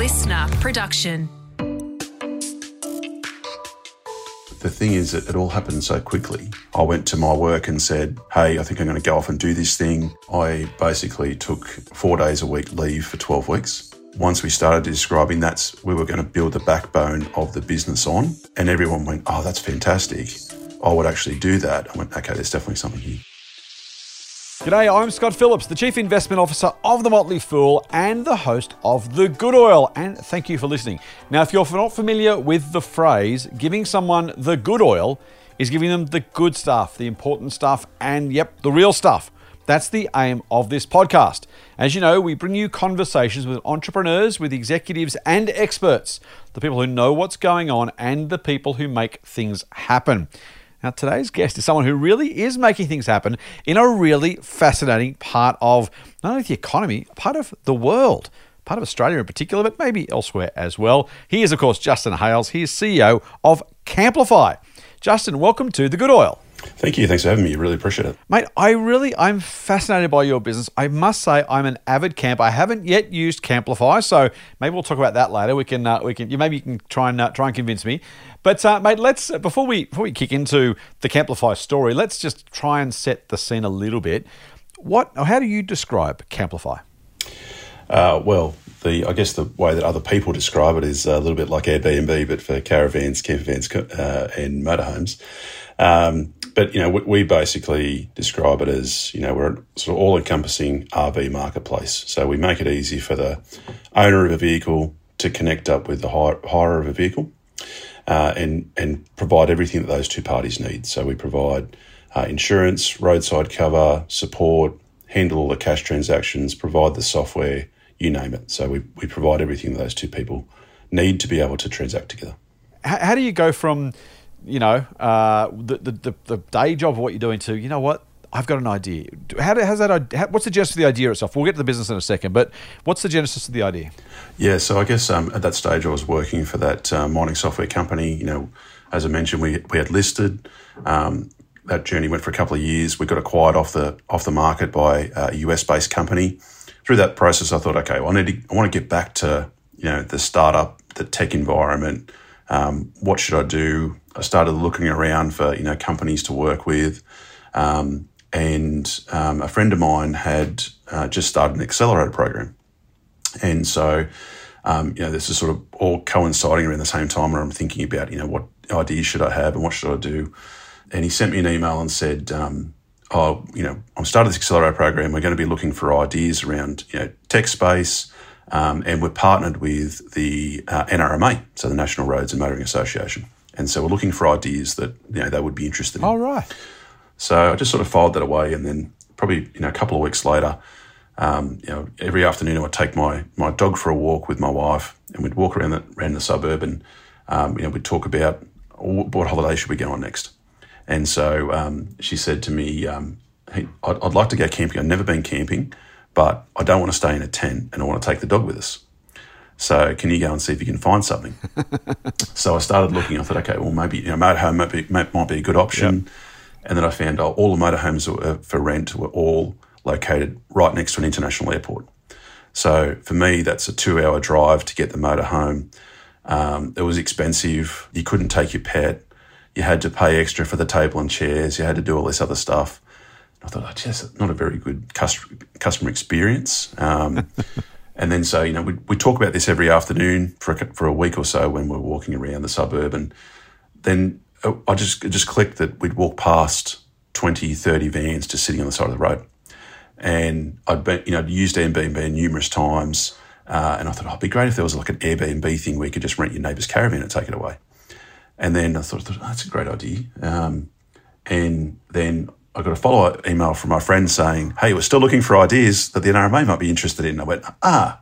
listener production. The thing is that it all happened so quickly. I went to my work and said, Hey, I think I'm going to go off and do this thing. I basically took four days a week leave for 12 weeks. Once we started describing that's we were going to build the backbone of the business on, and everyone went, Oh, that's fantastic. I would actually do that. I went, Okay, there's definitely something here. G'day, I'm Scott Phillips, the Chief Investment Officer of The Motley Fool and the host of The Good Oil. And thank you for listening. Now, if you're not familiar with the phrase, giving someone the good oil is giving them the good stuff, the important stuff, and yep, the real stuff. That's the aim of this podcast. As you know, we bring you conversations with entrepreneurs, with executives, and experts the people who know what's going on and the people who make things happen. Now, today's guest is someone who really is making things happen in a really fascinating part of not only the economy, part of the world, part of Australia in particular, but maybe elsewhere as well. He is, of course, Justin Hales. He is CEO of Camplify. Justin, welcome to The Good Oil. Thank you. Thanks for having me. I really appreciate it. Mate, I really, I'm fascinated by your business. I must say, I'm an avid camper. I haven't yet used Camplify, so maybe we'll talk about that later. We can, uh, we can, you maybe you can try and uh, try and convince me. But uh, mate, let's before we before we kick into the Camplify story, let's just try and set the scene a little bit. What, how do you describe Camplify? Uh, well, the I guess the way that other people describe it is a little bit like Airbnb, but for caravans, camper vans, uh, and motorhomes. Um, but you know, we, we, basically describe it as you know we're a sort of all-encompassing RV marketplace. So we make it easy for the owner of a vehicle to connect up with the hire of a vehicle, uh, and and provide everything that those two parties need. So we provide uh, insurance, roadside cover, support, handle all the cash transactions, provide the software, you name it. So we we provide everything that those two people need to be able to transact together. How, how do you go from you know, uh, the, the, the day job of what you're doing to, you know what, I've got an idea. How do, how's that? How, what's the genesis of the idea itself? We'll get to the business in a second, but what's the genesis of the idea? Yeah, so I guess um, at that stage I was working for that uh, mining software company. You know, as I mentioned, we we had listed. Um, that journey went for a couple of years. We got acquired off the off the market by a US based company. Through that process, I thought, okay, well, I need to, I want to get back to you know the startup, the tech environment. Um, what should I do? I started looking around for you know companies to work with, um, and um, a friend of mine had uh, just started an accelerator program, and so um, you know this is sort of all coinciding around the same time where I'm thinking about you know what ideas should I have and what should I do, and he sent me an email and said. Um, oh, you know, I'm starting this accelerator program. We're going to be looking for ideas around, you know, tech space, um, and we're partnered with the uh, NRMA, so the National Roads and Motoring Association. And so we're looking for ideas that you know they would be interested in. All right. So I just sort of filed that away, and then probably you know a couple of weeks later, um, you know, every afternoon I would take my my dog for a walk with my wife, and we'd walk around the around the suburb, and um, you know we'd talk about what holiday should we go on next. And so um, she said to me, um, hey, I'd, I'd like to go camping. I've never been camping, but I don't want to stay in a tent, and I want to take the dog with us. So can you go and see if you can find something? so I started looking. I thought, okay, well maybe you know motorhome might be, might be a good option. Yep. And then I found oh, all the motorhomes for rent were all located right next to an international airport. So for me, that's a two-hour drive to get the motorhome. Um, it was expensive. You couldn't take your pet. You had to pay extra for the table and chairs. You had to do all this other stuff. I thought, oh, just not a very good customer experience. Um, And then so, you know, we we talk about this every afternoon for a, for a week or so when we're walking around the suburb. And then uh, I just, just clicked that we'd walk past 20, 30 vans just sitting on the side of the road. And I'd been, you know, I'd used Airbnb numerous times. Uh, and I thought, oh, it'd be great if there was like an Airbnb thing where you could just rent your neighbour's caravan and take it away. And then I thought, oh, that's a great idea. Um, and then I got a follow up email from my friend saying, Hey, we're still looking for ideas that the NRMA might be interested in. I went, Ah,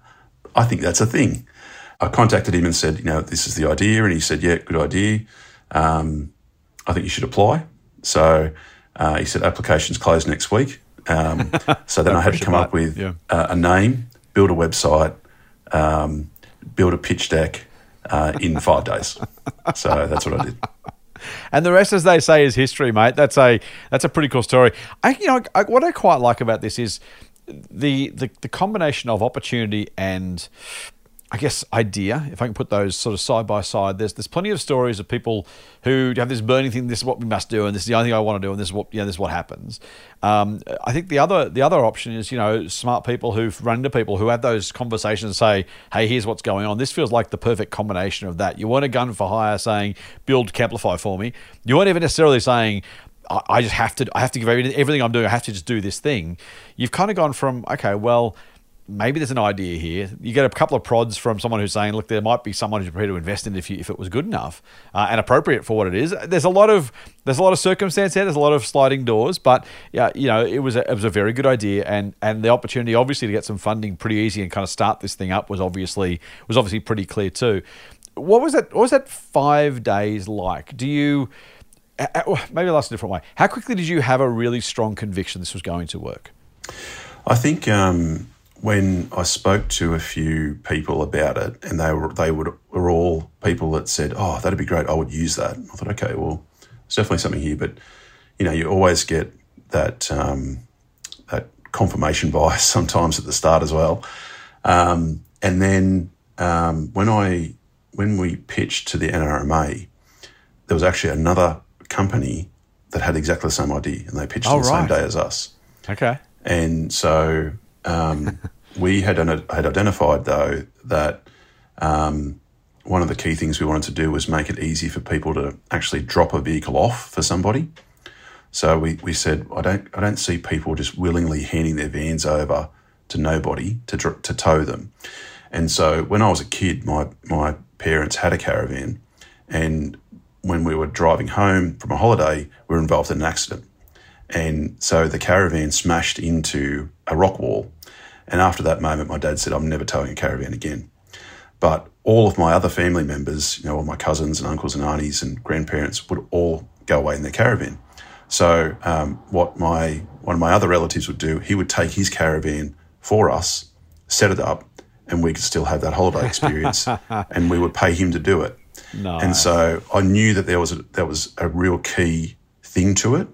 I think that's a thing. I contacted him and said, You know, this is the idea. And he said, Yeah, good idea. Um, I think you should apply. So uh, he said, Applications close next week. Um, so then I had to come up with yeah. uh, a name, build a website, um, build a pitch deck uh, in five days. So that's what I did and the rest, as they say, is history, mate. That's a that's a pretty cool story. I, you know, I, what I quite like about this is the, the the combination of opportunity and I guess, idea, if I can put those sort of side by side, there's there's plenty of stories of people who have this burning thing. This is what we must do, and this is the only thing I want to do, and this is what know, this is what happens. Um, I think the other the other option is you know smart people who've run into people who have those conversations say, hey, here's what's going on. This feels like the perfect combination of that. You want a gun for hire saying, build Camplify for me. You weren't even necessarily saying. I just have to. I have to give everything I'm doing. I have to just do this thing. You've kind of gone from okay, well, maybe there's an idea here. You get a couple of prods from someone who's saying, look, there might be someone who's prepared to invest in it if, you, if it was good enough uh, and appropriate for what it is. There's a lot of there's a lot of circumstance there. There's a lot of sliding doors, but yeah, you know, it was a, it was a very good idea, and and the opportunity obviously to get some funding pretty easy and kind of start this thing up was obviously was obviously pretty clear too. What was that? What was that five days like? Do you maybe I'll ask a different way. How quickly did you have a really strong conviction this was going to work? I think. Um when I spoke to a few people about it, and they were they would were all people that said, "Oh, that'd be great. I would use that." I thought, okay, well, there's definitely something here, but you know, you always get that um, that confirmation bias sometimes at the start as well. Um, and then um, when I when we pitched to the NRMA, there was actually another company that had exactly the same idea, and they pitched oh, on the right. same day as us. Okay. And so um, we had, had identified, though, that um, one of the key things we wanted to do was make it easy for people to actually drop a vehicle off for somebody. So we, we said, I don't, I don't see people just willingly handing their vans over to nobody to, to tow them. And so when I was a kid, my, my parents had a caravan. And when we were driving home from a holiday, we were involved in an accident. And so the caravan smashed into a rock wall and after that moment, my dad said, I'm never towing a caravan again. But all of my other family members, you know, all my cousins and uncles and aunties and grandparents would all go away in their caravan. So um, what my one of my other relatives would do, he would take his caravan for us, set it up, and we could still have that holiday experience, and we would pay him to do it. Nice. And so I knew that there was a, that was a real key thing to it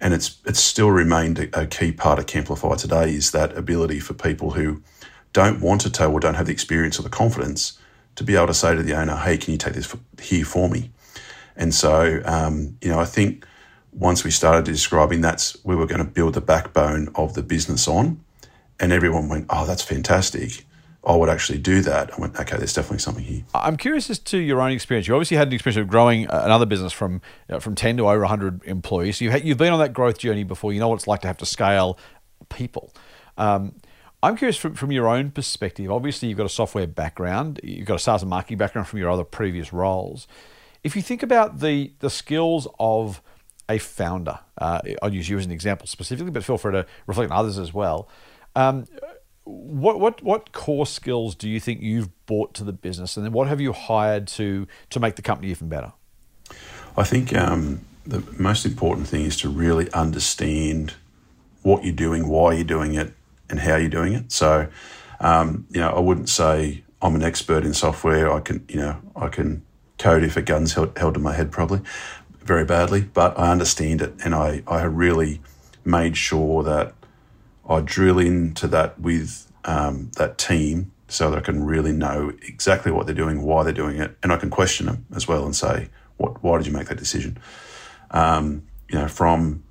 and it's it's still remained a, a key part of Camplify today is that ability for people who don't want to tow or don't have the experience or the confidence to be able to say to the owner, "Hey, can you take this for, here for me?" And so, um, you know, I think once we started describing that's we were going to build the backbone of the business on, and everyone went, "Oh, that's fantastic." I would actually do that. I went, okay, there's definitely something here. I'm curious as to your own experience. You obviously had an experience of growing another business from you know, from 10 to over 100 employees. So you've, had, you've been on that growth journey before. You know what it's like to have to scale people. Um, I'm curious from, from your own perspective. Obviously, you've got a software background, you've got a sales and marketing background from your other previous roles. If you think about the, the skills of a founder, uh, I'll use you as an example specifically, but feel free to reflect on others as well. Um, what what what core skills do you think you've brought to the business, and then what have you hired to to make the company even better? I think um, the most important thing is to really understand what you're doing, why you're doing it, and how you're doing it. So, um, you know, I wouldn't say I'm an expert in software. I can, you know, I can code if a gun's held, held to my head probably very badly, but I understand it, and I I really made sure that I drill into that with um, that team so that I can really know exactly what they're doing, why they're doing it, and I can question them as well and say, "What? Why did you make that decision?" Um, you know, from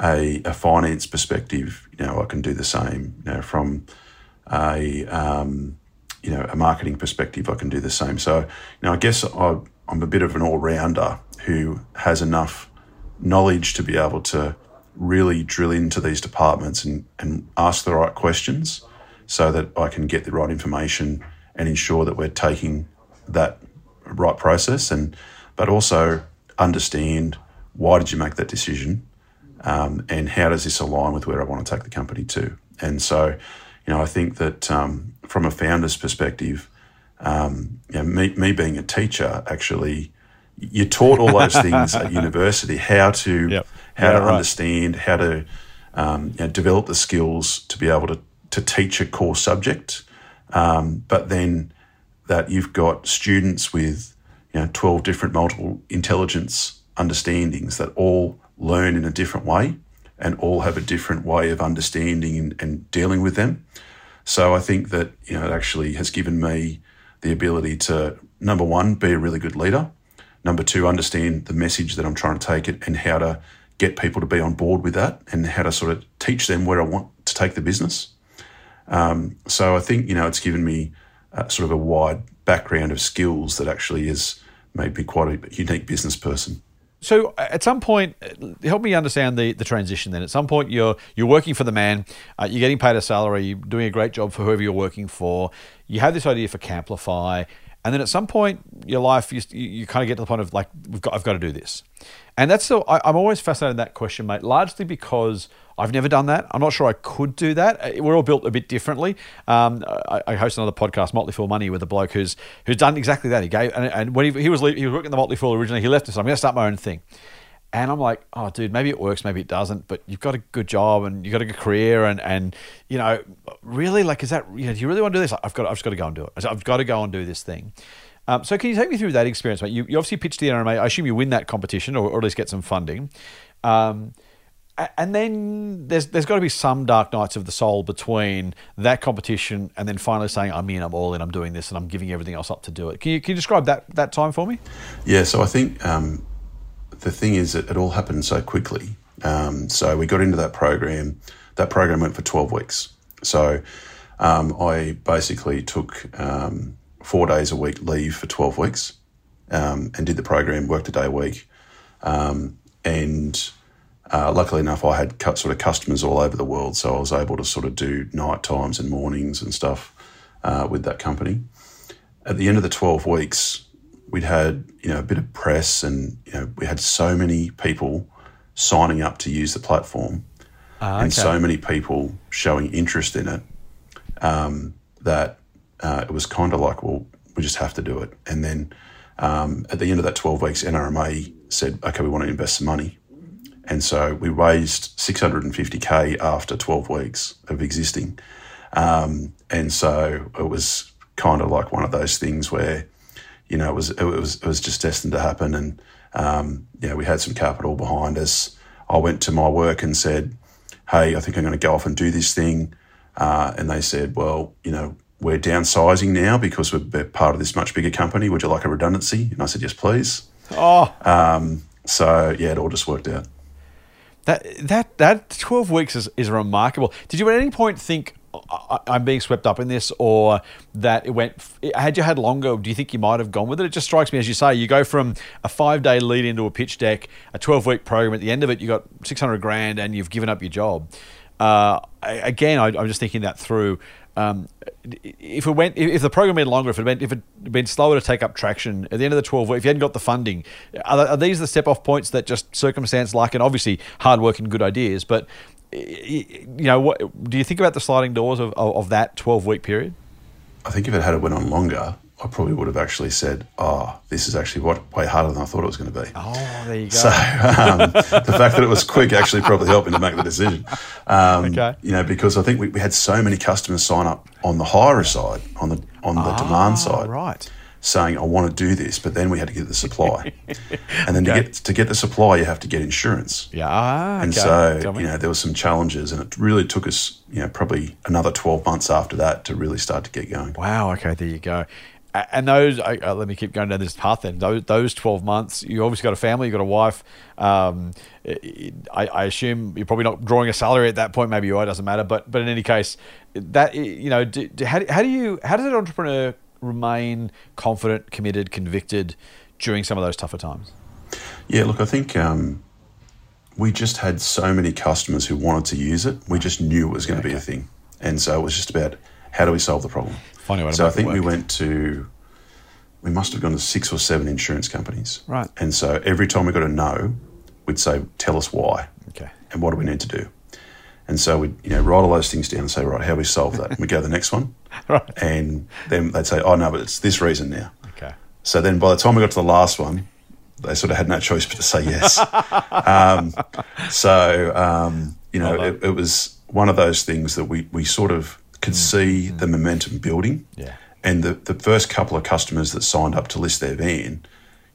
a, a, finance perspective, you know, I can do the same. You know, from a um, you know a marketing perspective, I can do the same. So, you know, I guess I, I'm a bit of an all rounder who has enough knowledge to be able to really drill into these departments and, and ask the right questions so that I can get the right information and ensure that we're taking that right process and but also understand why did you make that decision um, and how does this align with where I want to take the company to? And so you know I think that um, from a founder's perspective um, you know, me, me being a teacher actually you taught all those things at university how to yep how yeah, to right. understand, how to um, you know, develop the skills to be able to, to teach a core subject. Um, but then that you've got students with you know 12 different multiple intelligence understandings that all learn in a different way and all have a different way of understanding and, and dealing with them. So I think that you know it actually has given me the ability to number one be a really good leader, number two understand the message that I'm trying to take it and how to get people to be on board with that and how to sort of teach them where I want to take the business. Um, so I think you know it's given me uh, sort of a wide background of skills that actually has made me quite a unique business person. So uh, at some point, uh, help me understand the, the transition. Then at some point, you're you're working for the man, uh, you're getting paid a salary, you're doing a great job for whoever you're working for. You have this idea for Camplify, and then at some point, your life you, you kind of get to the point of like, we've got I've got to do this, and that's so I, I'm always fascinated in that question, mate. Largely because I've never done that. I'm not sure I could do that. Uh, we're all built a bit differently. Um, I, I, host another podcast, Motley Fool Money, with a bloke who's who's done exactly that. He gave and, and when he, he was he was working the Motley Fool originally, he left us. I'm going to start my own thing. And I'm like, oh, dude, maybe it works, maybe it doesn't. But you've got a good job and you've got a good career, and and you know, really, like, is that you know, do you really want to do this? I've got, I've just got to go and do it. I've got to go and do this thing. Um, so, can you take me through that experience, mate? You, you obviously pitched the NRMA. I assume you win that competition, or, or at least get some funding. Um, and then there's there's got to be some dark nights of the soul between that competition and then finally saying I'm in, I'm all in, I'm doing this, and I'm giving everything else up to do it. Can you can you describe that that time for me? Yeah, so I think um, the thing is that it all happened so quickly. Um, so we got into that program. That program went for twelve weeks. So um, I basically took um, four days a week leave for twelve weeks um, and did the program, worked a day a week, um, and uh, luckily enough, I had sort of customers all over the world, so I was able to sort of do night times and mornings and stuff uh, with that company. At the end of the twelve weeks, we'd had you know a bit of press, and you know we had so many people signing up to use the platform, uh, okay. and so many people showing interest in it um, that uh, it was kind of like, well, we just have to do it. And then um, at the end of that twelve weeks, NRMA said, okay, we want to invest some money. And so we raised 650K after 12 weeks of existing. Um, and so it was kind of like one of those things where, you know, it was, it was, it was just destined to happen. And, um, know, we had some capital behind us. I went to my work and said, Hey, I think I'm going to go off and do this thing. Uh, and they said, well, you know, we're downsizing now because we're part of this much bigger company. Would you like a redundancy? And I said, yes, please. Oh. Um, so yeah, it all just worked out. That that that twelve weeks is, is remarkable. Did you at any point think I'm being swept up in this, or that it went? Had you had longer, do you think you might have gone with it? It just strikes me as you say, you go from a five day lead into a pitch deck, a twelve week program. At the end of it, you got six hundred grand, and you've given up your job. Uh, again, I, I'm just thinking that through. Um, if it went, if the program had longer, if it been, if it had been slower to take up traction at the end of the twelve weeks, if you hadn't got the funding, are, are these the step off points that just circumstance like and obviously hard work and good ideas, but you know, what do you think about the sliding doors of, of, of that twelve week period? I think if it had went on longer, I probably would have actually said, "Oh, this is actually what way harder than I thought it was going to be." Oh, there you go. So um, the fact that it was quick actually probably helped me to make the decision. Um, okay. You know, because I think we, we, had so many customers sign up on the hire side, on the on the demand side, right, saying, "I want to do this," but then we had to get the supply, and then okay. to get to get the supply, you have to get insurance. Yeah, ah, and okay. so you know there were some challenges, and it really took us, you know, probably another twelve months after that to really start to get going. Wow. Okay, there you go and those, uh, let me keep going down this path. Then those, those twelve months, you obviously got a family, you got a wife. Um, I, I, assume you're probably not drawing a salary at that point. Maybe you are, it doesn't matter. But but in any case, that you know, do, do, how, how do you how does an entrepreneur remain confident, committed, convicted during some of those tougher times? Yeah, look, I think um, we just had so many customers who wanted to use it. We just knew it was going to okay. be a thing, and so it was just about how do we solve the problem. Funny way so I think we went to, we must have gone to six or seven insurance companies. Right. And so every time we got a no, we'd say, tell us why. Okay. And what do we need to do? And so we'd you know, write all those things down and say, right, how we solve that? And we go to the next one. right. And then they'd say, oh, no, but it's this reason now. Okay. So then by the time we got to the last one, they sort of had no choice but to say yes. um, so, um, you know, it, it, was one of those things that we, we sort of could mm. see the momentum building. Yeah. And the, the first couple of customers that signed up to list their van,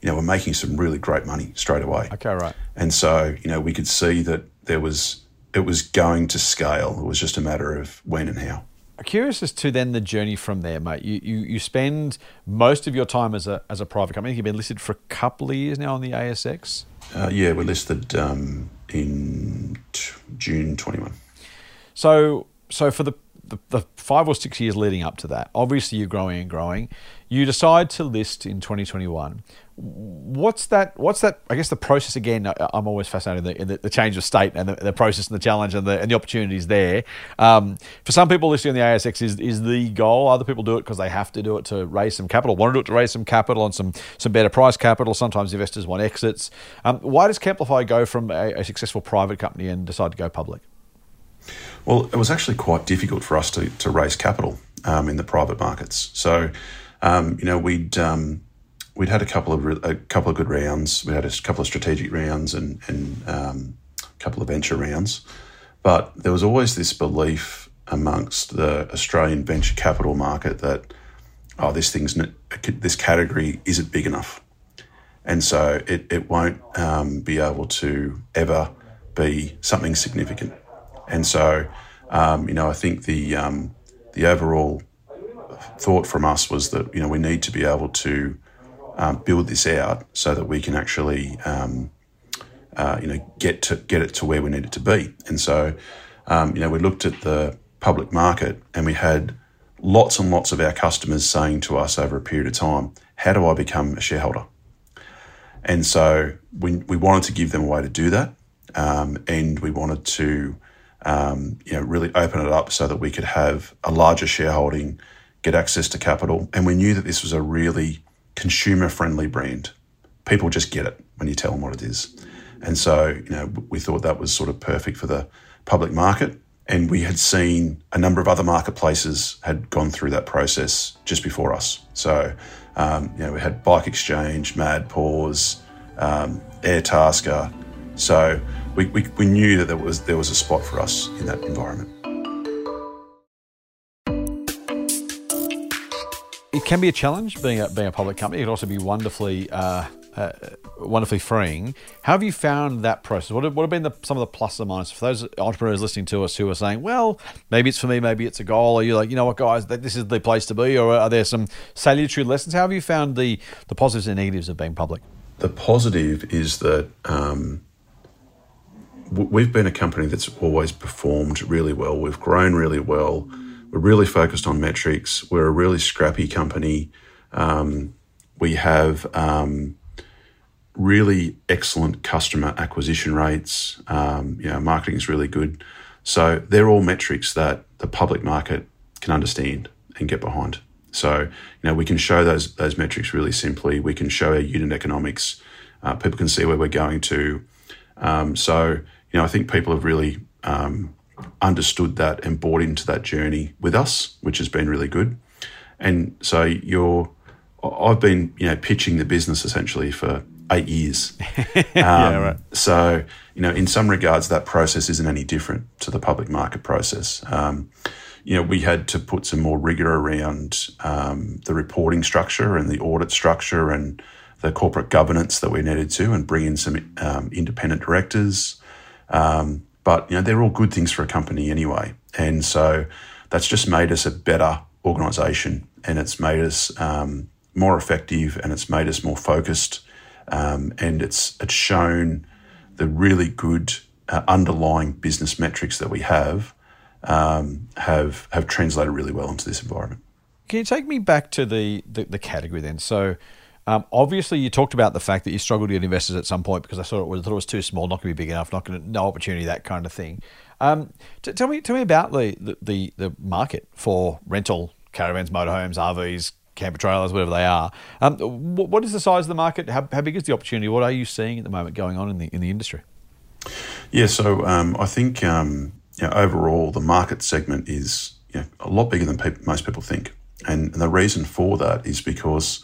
you know, were making some really great money straight away. Okay, right. And so, you know, we could see that there was it was going to scale. It was just a matter of when and how. curious as to then the journey from there, mate. You, you you spend most of your time as a as a private company. You've been listed for a couple of years now on the ASX. Uh, yeah, we're listed um, in t- June twenty one. So so for the, the the five or six years leading up to that, obviously you're growing and growing. You decide to list in 2021 what's that what's that i guess the process again i'm always fascinated in the, in the, the change of state and the, the, process and the challenge and the, and the opportunities there. Um, for some people listing on the asx is, is the goal. Other people do it because they have to do it to raise some capital want to do it to raise some capital and some some better price capital. Sometimes investors want exits. Um, why does camplify go from a, a successful private company and decide to go public well it was actually quite difficult for us to, to raise capital um, in the private markets. So um, you know we'd um, we'd had a couple of a couple of good rounds. We had a couple of strategic rounds and and um, a couple of venture rounds, but there was always this belief amongst the Australian venture capital market that oh this thing's this category isn't big enough, and so it it won't um, be able to ever be something significant, and so um, you know I think the um, the overall thought from us was that you know we need to be able to um, build this out so that we can actually, um, uh, you know, get to get it to where we need it to be. And so, um, you know, we looked at the public market and we had lots and lots of our customers saying to us over a period of time, "How do I become a shareholder?" And so we we wanted to give them a way to do that, um, and we wanted to. Um, you know, really open it up so that we could have a larger shareholding, get access to capital, and we knew that this was a really consumer friendly brand. People just get it when you tell them what it is. And so, you know, we thought that was sort of perfect for the public market. And we had seen a number of other marketplaces had gone through that process just before us. So, um, you know, we had Bike Exchange, Mad Paws, um, Airtasker. So we, we, we knew that there was there was a spot for us in that environment. it can be a challenge being a, being a public company. It can also be wonderfully uh, uh, wonderfully freeing. How have you found that process? What have, what have been the, some of the pluses and minuses for those entrepreneurs listening to us who are saying, "Well, maybe it's for me, maybe it's a goal," or you're like, "You know what, guys, this is the place to be," or are there some salutary lessons? How have you found the the positives and negatives of being public? The positive is that. Um, we've been a company that's always performed really well. We've grown really well we're really focused on metrics. We're a really scrappy company. Um, we have um, really excellent customer acquisition rates. Um, you know, marketing is really good. So they're all metrics that the public market can understand and get behind. So you know, we can show those those metrics really simply. We can show our unit economics. Uh, people can see where we're going to. Um, so you know, I think people have really um, understood that and bought into that journey with us, which has been really good. And so you're, I've been, you know, pitching the business essentially for eight years. yeah, um, right. So, you know, in some regards, that process isn't any different to the public market process. Um, you know, we had to put some more rigor around um, the reporting structure and the audit structure and the corporate governance that we needed to, and bring in some um, independent directors. Um, but you know, they're all good things for a company anyway. And so that's just made us a better organization and it's made us um, more effective and it's made us more focused. Um, and it's it's shown the really good uh, underlying business metrics that we have um, have have translated really well into this environment. Can you take me back to the, the, the category then? So um, obviously, you talked about the fact that you struggled to get investors at some point because I thought it was, thought it was too small, not going to be big enough, not going to no opportunity, that kind of thing. Um, t- tell me, tell me about the, the, the the market for rental caravans, motorhomes, RVs, camper trailers, whatever they are. Um, what, is the size of the market? How, how big is the opportunity? What are you seeing at the moment going on in the in the industry? Yeah, so um, I think um, you know, overall the market segment is you know, a lot bigger than pe- most people think, and, and the reason for that is because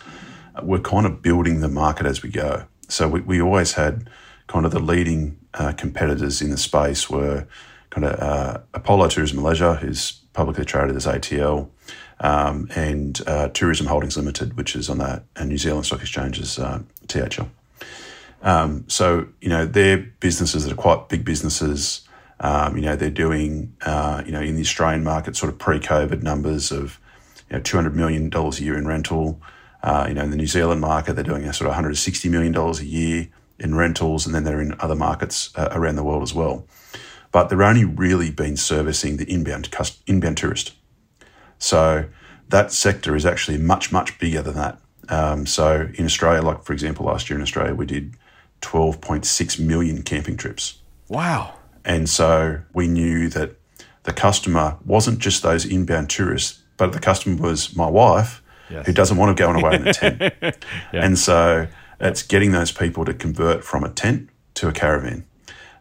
we're kind of building the market as we go. So we, we always had kind of the leading uh, competitors in the space were kind of uh, Apollo Tourism Leisure, who's publicly traded as ATL, um, and uh, Tourism Holdings Limited, which is on the New Zealand Stock Exchange as uh, THL. Um, so, you know, they're businesses that are quite big businesses. Um, you know, they're doing, uh, you know, in the Australian market, sort of pre-COVID numbers of, you know, two hundred million dollars a year in rental. Uh, you know, in the New Zealand market, they're doing a sort of one hundred sixty million dollars a year in rentals, and then they're in other markets uh, around the world as well. But they're only really been servicing the inbound inbound tourist. So that sector is actually much much bigger than that. Um, so in Australia, like for example, last year in Australia, we did 12.6 million camping trips. Wow. And so we knew that the customer wasn't just those inbound tourists, but the customer was my wife yes. who doesn't want to go on away in a tent. yeah. And so it's getting those people to convert from a tent to a caravan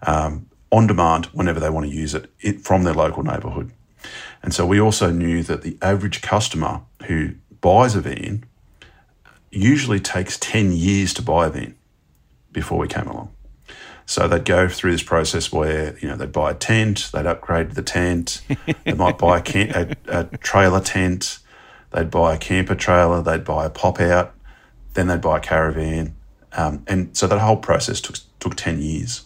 um, on demand whenever they want to use it, it from their local neighbourhood. And so we also knew that the average customer who buys a van usually takes 10 years to buy a van before we came along. So they'd go through this process where you know they'd buy a tent, they'd upgrade the tent, they might buy a, can- a, a, trailer tent, they'd buy a camper trailer, they'd buy a pop out, then they'd buy a caravan, um, and so that whole process took took ten years,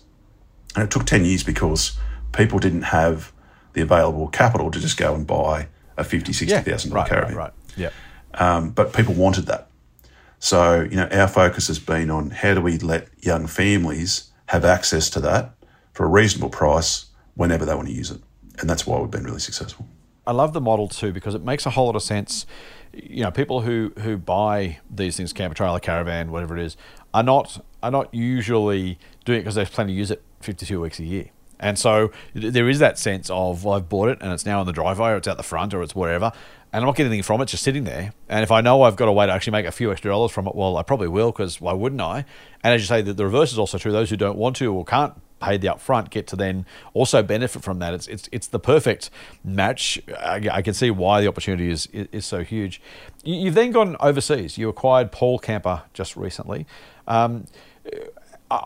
and it took ten years because people didn't have the available capital to just go and buy a fifty sixty thousand yeah, right, caravan. Right, right, yeah. Um, but people wanted that. So, you know, our focus has been on how do we let young families have access to that for a reasonable price whenever they want to use it. And that's why we've been really successful. I love the model too because it makes a whole lot of sense. You know, people who who buy these things, camper trailer, caravan, whatever it is, are not are not usually doing it because they plan to use it 52 weeks a year. And so there is that sense of well, I've bought it and it's now in the driveway or it's out the front or it's whatever and I'm not getting anything from it, just sitting there. And if I know I've got a way to actually make a few extra dollars from it, well, I probably will because why wouldn't I? And as you say, the, the reverse is also true. Those who don't want to or can't pay the upfront get to then also benefit from that. It's it's it's the perfect match. I, I can see why the opportunity is, is, is so huge. You, have then gone overseas. You acquired Paul Camper just recently. Um,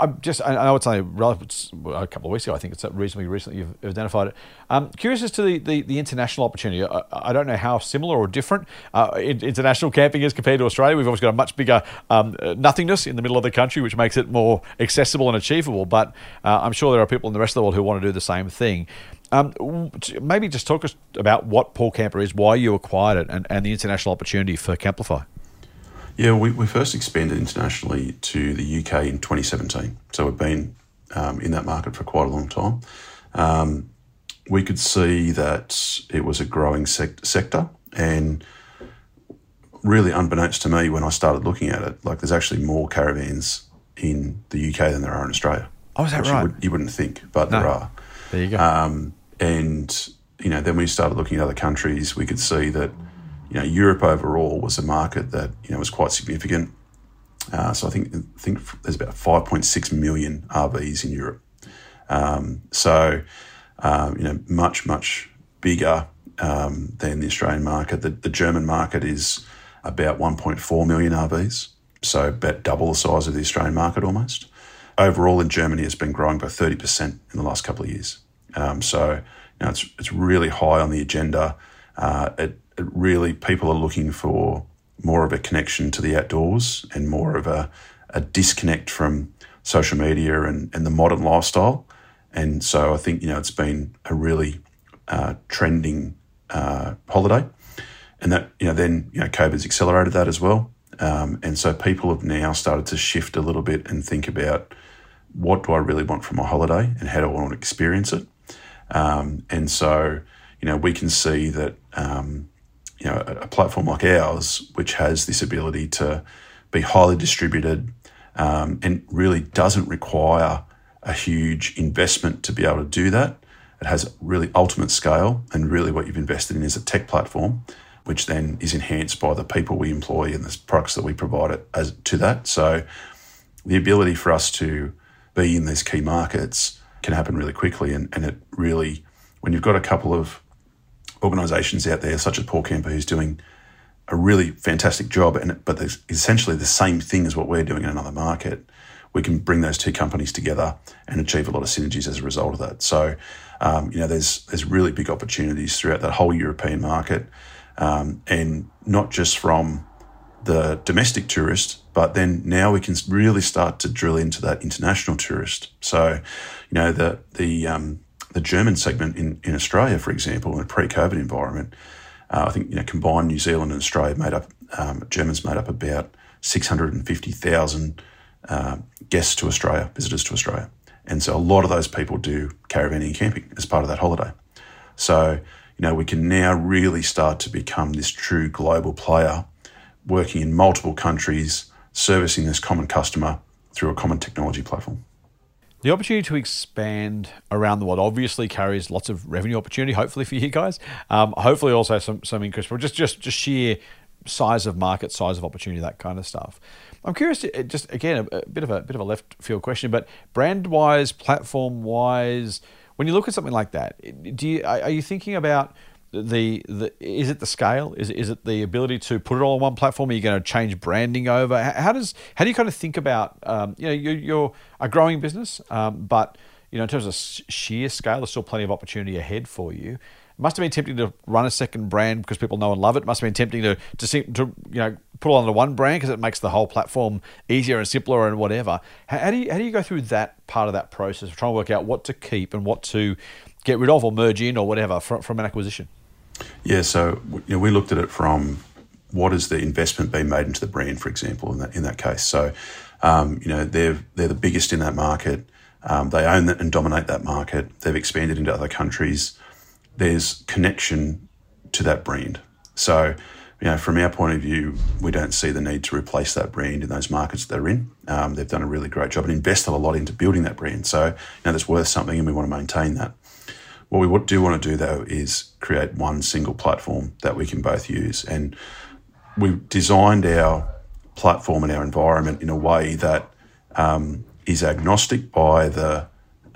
I'm just, I know it's only a couple of weeks ago, I think it's reasonably recently you've identified it. Um, curious as to the, the, the international opportunity. I, I, don't know how similar or different uh, international camping is compared to Australia. We've obviously got a much bigger um, nothingness in the middle of the country, which makes it more accessible and achievable. But uh, I'm sure there are people in the rest of the world who want to do the same thing. Um, maybe just talk us about what Paul Camper is, why you acquired it, and, and the international opportunity for Camplify. Yeah, we, we first expanded internationally to the UK in 2017. So we've been um, in that market for quite a long time. Um, we could see that it was a growing sec- sector, and really unbeknownst to me when I started looking at it, like there's actually more caravans in the UK than there are in Australia. Oh, is that right? You, would, wouldn't think, but no. there are. There you go. Um, and you know, then we started looking at other countries. We could see that you know, Europe overall was a market that you know was quite significant. Uh, so I think I think there's about 5.6 million RVs in Europe. Um, so um, you know, much much bigger um, than the Australian market. The, the German market is about 1.4 million RVs, so about double the size of the Australian market almost. Overall, in Germany, has been growing by 30% in the last couple of years. Um, so you know, it's it's really high on the agenda. Uh, it really people are looking for more of a connection to the outdoors and more of a, a disconnect from social media and, and the modern lifestyle. And so I think, you know, it's been a really uh, trending uh, holiday. And that, you know, then, you know, COVID's accelerated that as well. Um, and so people have now started to shift a little bit and think about what do I really want from my holiday and how do I want to experience it. Um, and so, you know, we can see that um, you know, a, platform like ours, which has this ability to be highly distributed um, and really doesn't require a huge investment to be able to do that. It has really ultimate scale, and really what you've invested in is a tech platform, which then is enhanced by the people we employ and the products that we provide it as to that. So, the ability for us to be in these key markets can happen really quickly, and, and it really, when you've got a couple of organisations out there, such as Paul Camper, who's doing a really fantastic job, and but there's essentially the same thing as what we're doing in another market. We can bring those two companies together and achieve a lot of synergies as a result of that. So, um, you know, there's there's really big opportunities throughout that whole European market, um, and not just from the domestic tourist, but then now we can really start to drill into that international tourist. So, you know, the the um, the German segment in, in Australia, for example, in a pre-COVID environment, uh, I think you know combined New Zealand and Australia made up um, Germans made up about six hundred and fifty thousand uh, guests to Australia, visitors to Australia, and so a lot of those people do caravanning and camping as part of that holiday. So you know we can now really start to become this true global player, working in multiple countries, servicing this common customer through a common technology platform. The opportunity to expand around the world obviously carries lots of revenue opportunity, hopefully for you guys. Um, hopefully also some some increase, but just just just sheer size of market, size of opportunity, that kind of stuff. I'm curious, to, just again a, a bit of a bit of a left field question, but brand wise, platform wise, when you look at something like that, do you are you thinking about the, the is it the scale? Is, is it the ability to put it all on one platform? Are you going to change branding over? How does how do you kind of think about um, you know you're, you're, a growing business, um, but you know in terms of sheer scale, there's still plenty of opportunity ahead for you. It must have been tempting to run a second brand because people know and love it. it must have been tempting to to, to you know put it under one brand because it makes the whole platform easier and simpler and whatever. How, how do you how do you go through that part of that process of trying to work out what to keep and what to get rid of or merge in or whatever from, from an acquisition? Yeah, so you know, we looked at it from what is the investment being made into the brand, for example, in that in that case. So, um, you know, they're they're the biggest in that market. Um, they own and dominate that market. They've expanded into other countries. There's connection to that brand. So, you know, from our point of view, we don't see the need to replace that brand in those markets that they're in. Um, they've done a really great job and invested a lot into building that brand. So, you know, that's worth something, and we want to maintain that. What we do want to do though is create one single platform that we can both use. And we've designed our platform and our environment in a way that um, is agnostic by the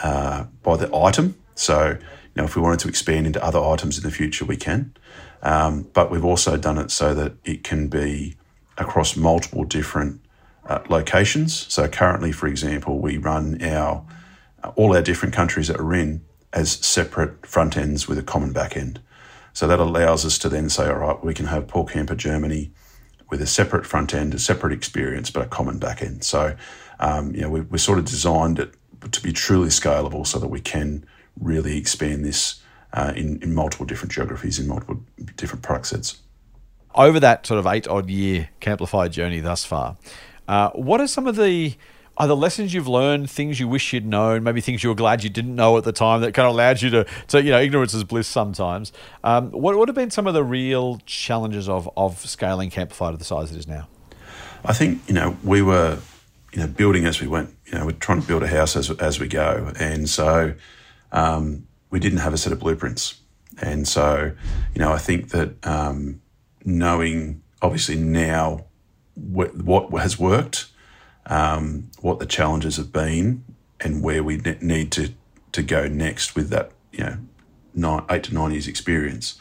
uh, by the item. So, you know, if we wanted to expand into other items in the future, we can. Um, but we've also done it so that it can be across multiple different uh, locations. So currently, for example, we run our all our different countries that we're in as separate front ends with a common back end. So that allows us to then say, all right, we can have Paul Camper Germany with a separate front end, a separate experience, but a common back end. So, um, you know, we, we sort of designed it to be truly scalable so that we can really expand this uh, in, in multiple different geographies, in multiple different product sets. Over that sort of eight odd year Camplify journey thus far, uh, what are some of the are the lessons you've learned things you wish you'd known, maybe things you were glad you didn't know at the time that kind of allowed you to, to you know, ignorance is bliss sometimes. Um, what would have been some of the real challenges of, of scaling Camplify to the size it is now? I think, you know, we were, you know, building as we went, you know, we're trying to build a house as, as we go. And so um, we didn't have a set of blueprints. And so, you know, I think that um, knowing obviously now what, what has worked um, what the challenges have been and where we need to to go next with that, you know, nine, eight to nine years experience.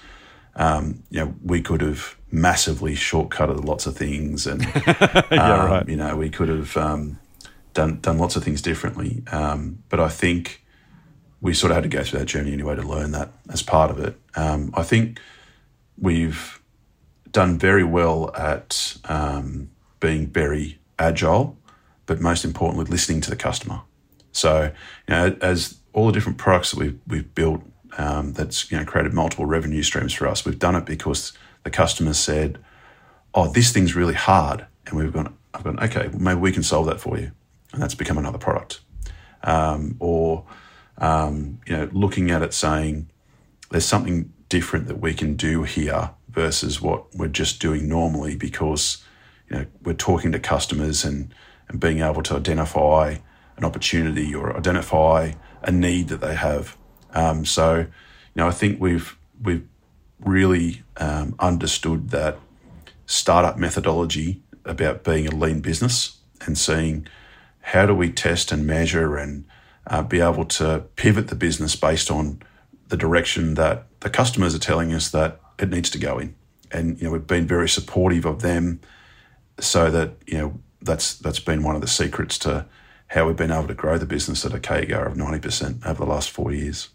Um, you know, we could have massively shortcutted lots of things, and yeah, um, right. you know, we could have um, done done lots of things differently. Um, but I think we sort of had to go through that journey anyway to learn that as part of it. Um, I think we've done very well at um, being very agile but most importantly, listening to the customer. So, you know, as all the different products that we've, we've built um, that's you know created multiple revenue streams for us, we've done it because the customer said, "Oh, this thing's really hard," and we've gone, "I've gone, okay, well, maybe we can solve that for you," and that's become another product. Um, or um, you know, looking at it saying, "There's something different that we can do here versus what we're just doing normally," because you know we're talking to customers and and being able to identify an opportunity or identify a need that they have. Um, so, you know, I think we've we've really um, understood that startup methodology about being a lean business and seeing how do we test and measure and uh, be able to pivot the business based on the direction that the customers are telling us that it needs to go in. And you know, we've been very supportive of them so that you know that's that's been one of the secrets to how we've been able to grow the business at a CAGR of 90% over the last four years.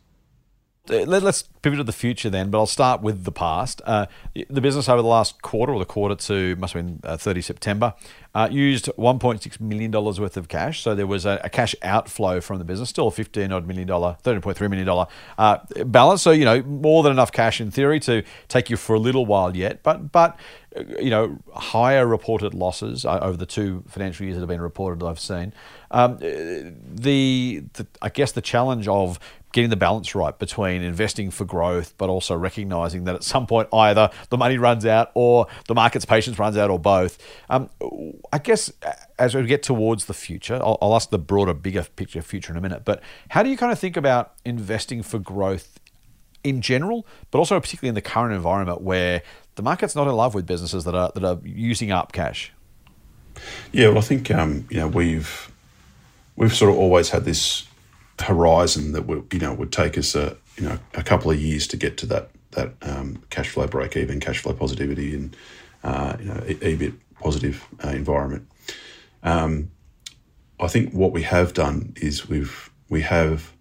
Uh, let, us pivot to the future then, but I'll start with the past. Uh, the business over the last quarter, or the quarter to must have been uh, 30 September, uh, used 1.6 million dollars worth of cash. So there was a, a, cash outflow from the business, still a 15 odd million dollar, 13.3 million dollar uh, balance. So you know more than enough cash in theory to take you for a little while yet, but but you know, higher reported losses uh, over the two financial years that have been reported I've seen. Um, the, the, I guess the challenge of getting the balance right between investing for growth, but also recognizing that at some point either the money runs out or the market's patience runs out, or both. Um, I guess as we get towards the future, I'll, I'll ask the broader, bigger picture future in a minute. But how do you kind of think about investing for growth in general, but also particularly in the current environment where the market's not in love with businesses that are that are using up cash. Yeah, well, I think um, you know we've we've sort of always had this horizon that would you know would take us a you know a couple of years to get to that that um, cash flow break even, cash flow positivity, and uh, you know EBIT positive uh, environment. Um, I think what we have done is we've we have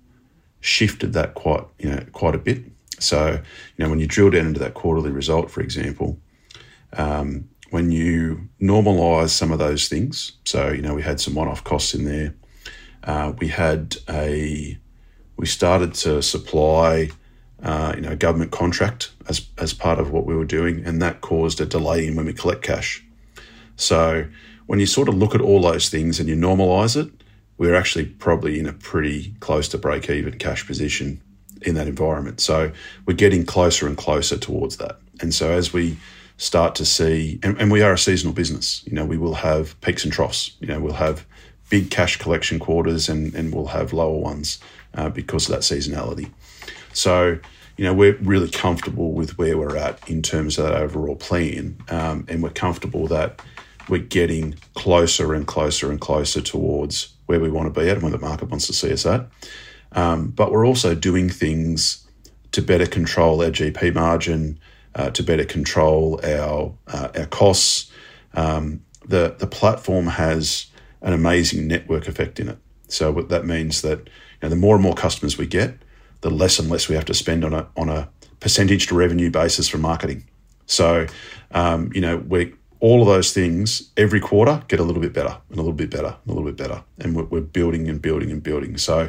shifted that quite you know quite a bit. So, you know, when you drill down into that quarterly result, for example, um, when you normalize some of those things, so, you know, we had some one off costs in there. Uh, we had a, we started to supply, uh, you know, government contract as, as part of what we were doing, and that caused a delay in when we collect cash. So, when you sort of look at all those things and you normalize it, we're actually probably in a pretty close to break even cash position in that environment. So we're getting closer and closer towards that. And so as we start to see, and, and we are a seasonal business, you know, we will have peaks and troughs. You know, we'll have big cash collection quarters and, and we'll have lower ones uh, because of that seasonality. So, you know, we're really comfortable with where we're at in terms of that overall plan. Um, and we're comfortable that we're getting closer and closer and closer towards where we want to be at and where the market wants to see us at. Um, but we're also doing things to better control our GP margin, uh, to better control our uh, our costs. Um, the the platform has an amazing network effect in it. So that means that you know, the more and more customers we get, the less and less we have to spend on a on a percentage to revenue basis for marketing. So um, you know we all of those things every quarter get a little bit better and a little bit better and a little bit better, and we're, we're building and building and building. So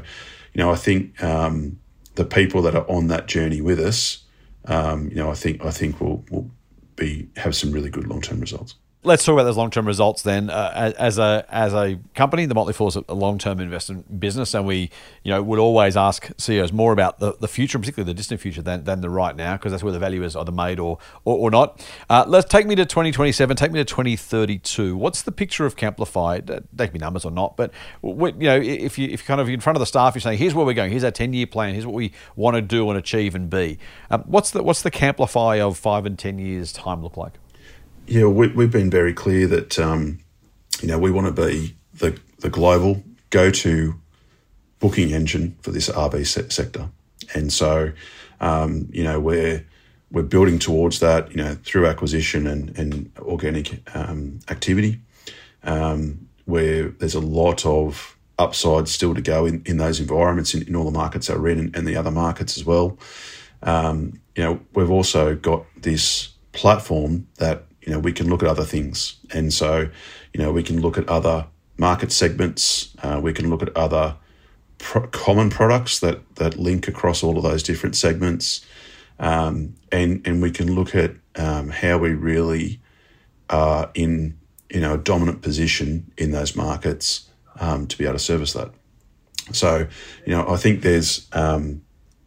you know, I think um, the people that are on that journey with us, um, you know, I think I think will will be have some really good long term results let's talk about those long-term results then. Uh, as a as a company, the Motley Fool is a long-term investment business, and we you know would always ask CEOs more about the, the future, particularly the distant future, than, than the right now, because that's where the value is either made or or, or not. Uh, let's take me to 2027. Take me to 2032. What's the picture of Camplify? Take me numbers or not, but you know if you if kind of in front of the staff, you're saying here's where we're going. Here's our 10-year plan. Here's what we want to do and achieve and be. Um, what's the what's the Camplify of five and ten years time look like? Yeah, we, have been very clear that um, you know we want to be the the global go to booking engine for this RV se- sector, and so um, you know we're we're building towards that you know through acquisition and and organic um, activity, um, where there's a lot of upside still to go in, in those environments in, in all the markets that we're in and, and the other markets as well. Um, you know we've also got this platform that you know, we can look at other things. And so, you know, we can look at other market segments. Uh, we can look at other pro- common products that, that link across all of those different segments. Um, and, and we can look at um, how we really are in, you know, a dominant position in those markets um, to be able to service that. So, you know, I think there's um,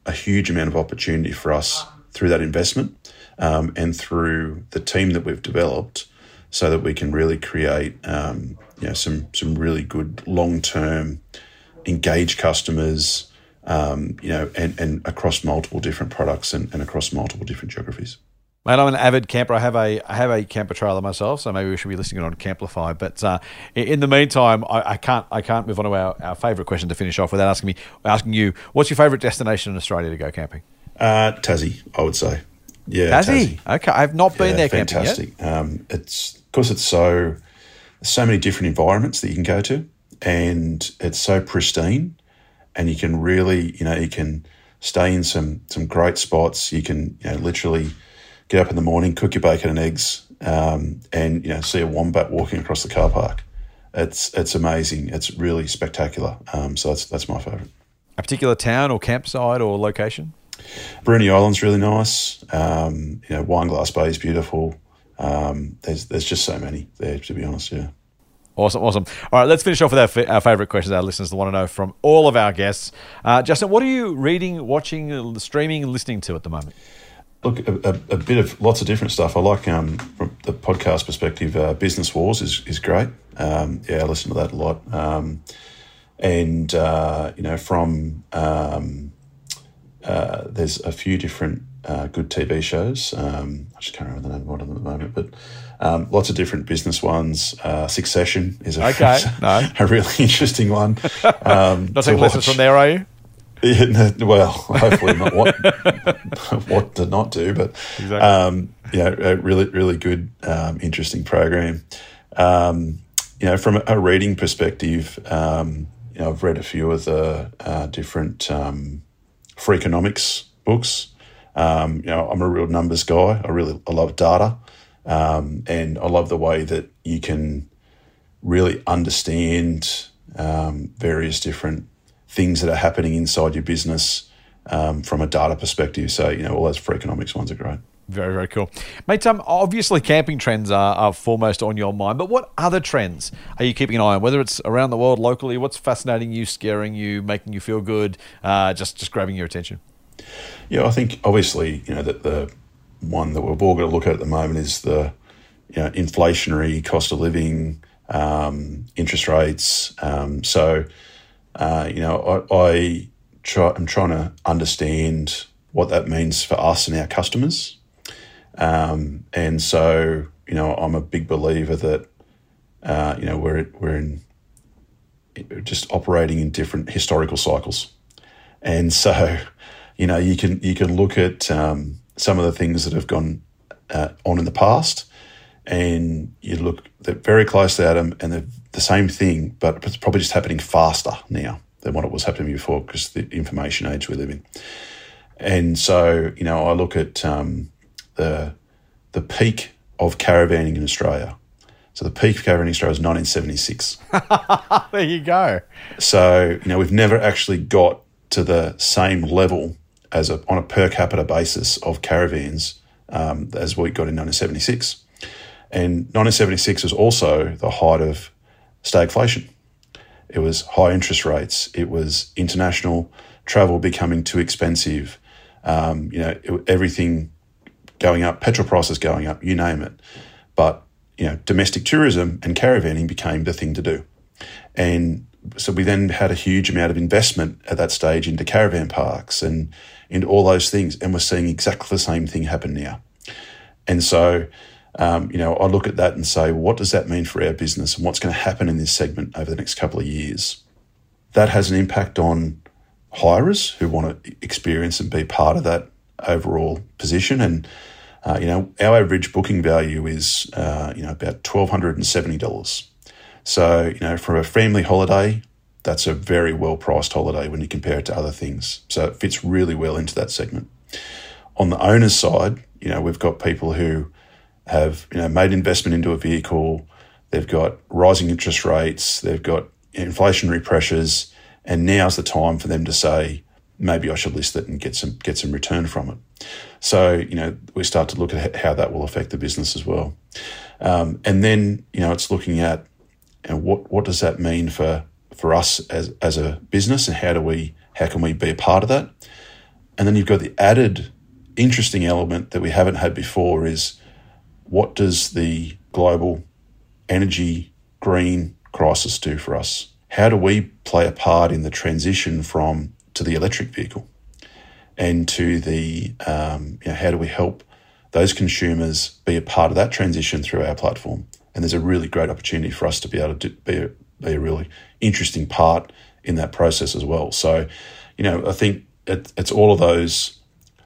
a huge amount of opportunity for us through that investment um, and through the team that we've developed so that we can really create um, you know, some, some really good long term engaged customers. Um, you know, and, and across multiple different products and, and across multiple different geographies. Mate, I'm an avid camper. I have a I have a camper trailer myself, so maybe we should be listening on Camplify. But uh, in the meantime, I, I, can't I can't move on to our, our favourite question to finish off without asking me asking you what's your favourite destination in Australia to go camping? Uh, Tassie, I would say. Yeah, Has Tassie. he? Okay, I've not been yeah, there. Fantastic. Um, it's because it's so so many different environments that you can go to, and it's so pristine, and you can really, you know, you can stay in some some great spots. You can you know literally get up in the morning, cook your bacon and eggs, um, and you know see a wombat walking across the car park. It's it's amazing. It's really spectacular. Um, so that's that's my favourite. A particular town or campsite or location? Bruny Island's really nice. Um, you know, Wineglass Bay is beautiful. Um, there's there's just so many there, to be honest. Yeah. Awesome, awesome. All right, let's finish off with our, our favourite questions our listeners want to know from all of our guests. Uh, Justin, what are you reading, watching, streaming, listening to at the moment? Look, a, a, a, bit of lots of different stuff. I like um, from the podcast perspective. Uh, Business Wars is is great. Um, yeah, I listen to that a lot. Um, and uh, you know, from um, uh, there's a few different uh, good TV shows. Um, I just can't remember the name of one of them at the moment, but um, lots of different business ones. Uh, Succession is a, okay, no. a really interesting one. Um, not taking lessons from there, are you? Yeah, well, hopefully not what what to not do, but exactly. um, yeah, a really really good, um, interesting program. Um, you know, from a reading perspective, um, you know, I've read a few of the uh, different um, Freakonomics books. Um, you know, I'm a real numbers guy. I really I love data, um, and I love the way that you can really understand um, various different things that are happening inside your business um, from a data perspective. So, you know, all those Freakonomics ones are great. Very, very cool. Mate, um, obviously camping trends are, are foremost on your mind, but what other trends are you keeping an eye on? Whether it's around the world, locally, what's fascinating you, scaring you, making you feel good, uh, just, just grabbing your attention? Yeah, I think obviously, you know, that the one that we've all got to look at at the moment is the you know, inflationary cost of living, um, interest rates. Um, so, uh, you know, I, I try, I'm trying to understand what that means for us and our customers. Um, and so, you know, I'm a big believer that, uh, you know, we're, we're in just operating in different historical cycles. And so, you know, you can, you can look at um, some of the things that have gone uh, on in the past and you look they're very close at them and they're the same thing, but it's probably just happening faster now than what it was happening before because the information age we live in. And so, you know, I look at um, the the peak of caravanning in Australia. So the peak of caravanning in Australia was 1976. there you go. So, you know, we've never actually got to the same level as a, on a per capita basis of caravans um, as we got in 1976. And 1976 was also the height of stagflation. It was high interest rates. It was international travel becoming too expensive. Um, you know, it, everything going up, petrol prices going up, you name it. But you know, domestic tourism and caravanning became the thing to do, and so we then had a huge amount of investment at that stage into caravan parks and into all those things, and we're seeing exactly the same thing happen now. And so um, you know, I look at that and say, what does that mean for our business and what's going to happen in this segment over the next couple of years? That has an impact on hirers who want to experience and be part of that overall position. And, uh, you know, our average booking value is, uh, you know, about $1,270. So, you know, for a family holiday, that's a very well priced holiday when you compare it to other things. So it fits really well into that segment. On the owner's side, you know, we've got people who have you know made investment into a vehicle. They've got rising interest rates. They've got inflationary pressures, and now's the time for them to say, maybe I should list it and get some get some return from it. So you know we start to look at how that will affect the business as well, um, and then you know it's looking at you know, what what does that mean for for us as as a business, and how do we how can we be a part of that, and then you've got the added interesting element that we haven't had before is what does the global energy green crisis do for us? How do we play a part in the transition from to the electric vehicle and to the um, you know, how do we help those consumers be a part of that transition through our platform? And there's a really great opportunity for us to be able to be a, be a really interesting part in that process as well. So, you know, I think it, it's all of those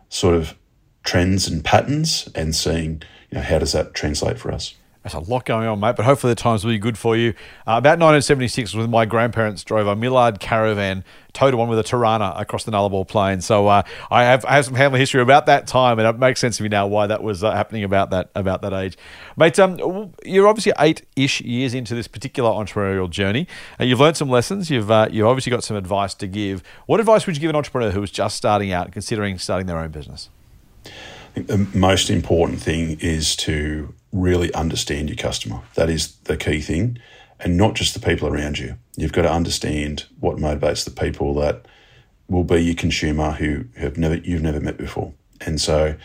sort of trends and patterns and seeing you know, how does that translate for us? There's a lot going on, mate, but hopefully the times will be good for you. Uh, about 1976 was when my grandparents drove a Millard caravan, towed one with a Torana across the Nullarbor Plain. So uh, I, have, I have some family history about that time, and it makes sense to me now why that was uh, happening about that about that age. Mate, um, you're obviously eight-ish years into this particular entrepreneurial journey. Uh, you've learned some lessons. You've, uh, you've obviously got some advice to give. What advice would you give an entrepreneur who was just starting out, considering starting their own business? I think the most important thing is to really understand your customer. That is the key thing, and not just the people around you. You've got to understand what motivates the people that will be your consumer who have never you've never met before. And so,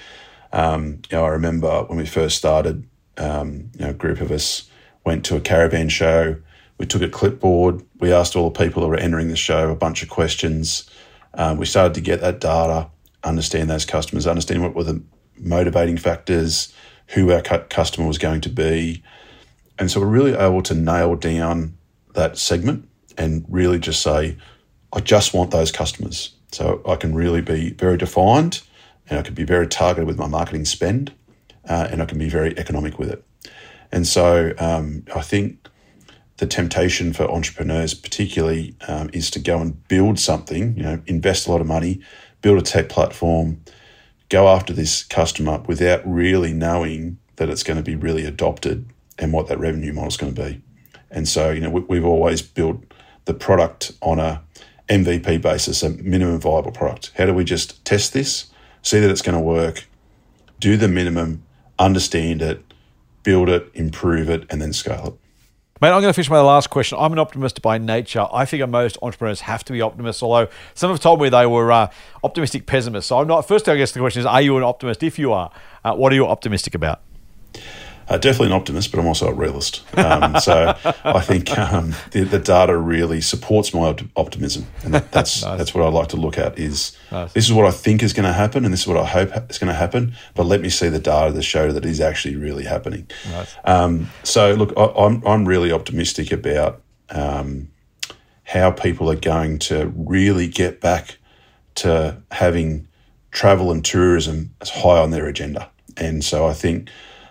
um, you know, I remember when we first started, um, you know, a group of us went to a caravan show. We took a clipboard. We asked all the people that were entering the show a bunch of questions. Um, we started to get that data, understand those customers, understand what were the motivating factors, who our customer was going to be. And so we're really able to nail down that segment and really just say, I just want those customers. So I can really be very defined and I can be very targeted with my marketing spend uh, and I can be very economic with it. And so um, I think the temptation for entrepreneurs, particularly, um, is to go and build something, you know, invest a lot of money, build a tech platform, go after this customer without really knowing that it's going to be really adopted and what that revenue model is going to be. And so, you know, we, we've always built the product on a MVP basis, a minimum viable product. How do we just test this, see that it's going to work, do the minimum, understand it, build it, improve it, and then scale it? Mate, I'm going to finish my last question. I'm an optimist by nature. I figure most entrepreneurs have to be optimists, although some have told me they were uh, optimistic pessimists. So I'm not. First, I guess the question is: Are you an optimist? If you are, uh, what are you optimistic about? Uh, definitely an optimist, but I'm also a realist. Um, so I think um, the, the, data really supports my op- optimism, and that, that's nice. that's what I like to look at. Is nice. this is what I think is going to happen, and this is what I hope is going to happen. But let me see the data that show that is actually really happening. Nice. Um, so look, I, am I'm, I'm really optimistic about um, how people are going to really get back to having travel and tourism as high on their agenda, and so I think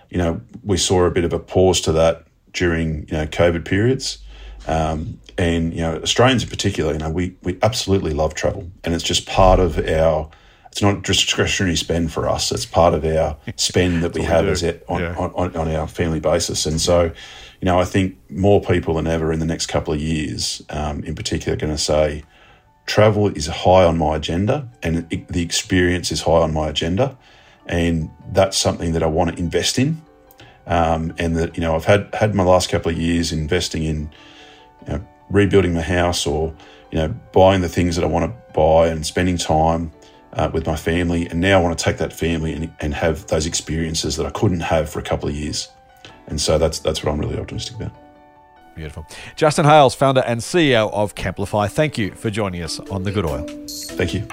you know, we saw a bit of a pause to that during you know COVID periods. Um, and you know, Australians in particular, you know, we we absolutely love travel, and it's just part of our. It's not just discretionary spend for us. It's part of our spend that we have we as it on, yeah. on, on, on, our family basis. And so, you know, I think more people than ever in the next couple of years, um, in particular, are going to say, travel is high on my agenda, and it, the experience is high on my agenda and that's something that I want to invest in. Um, and that you know I've had had my last couple of years investing in you know, rebuilding my house or you know buying the things that I want to buy and spending time uh, with my family. And now I want to take that family and, and have those experiences that I couldn't have for a couple of years. And so that's that's what I'm really optimistic about. Beautiful. Justin Hales, founder and CEO of Camplify. Thank you for joining us on The Good Oil. Thank you.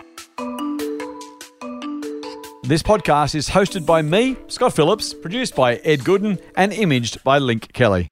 This podcast is hosted by me, Scott Phillips, produced by Ed Gooden, and imaged by Link Kelly.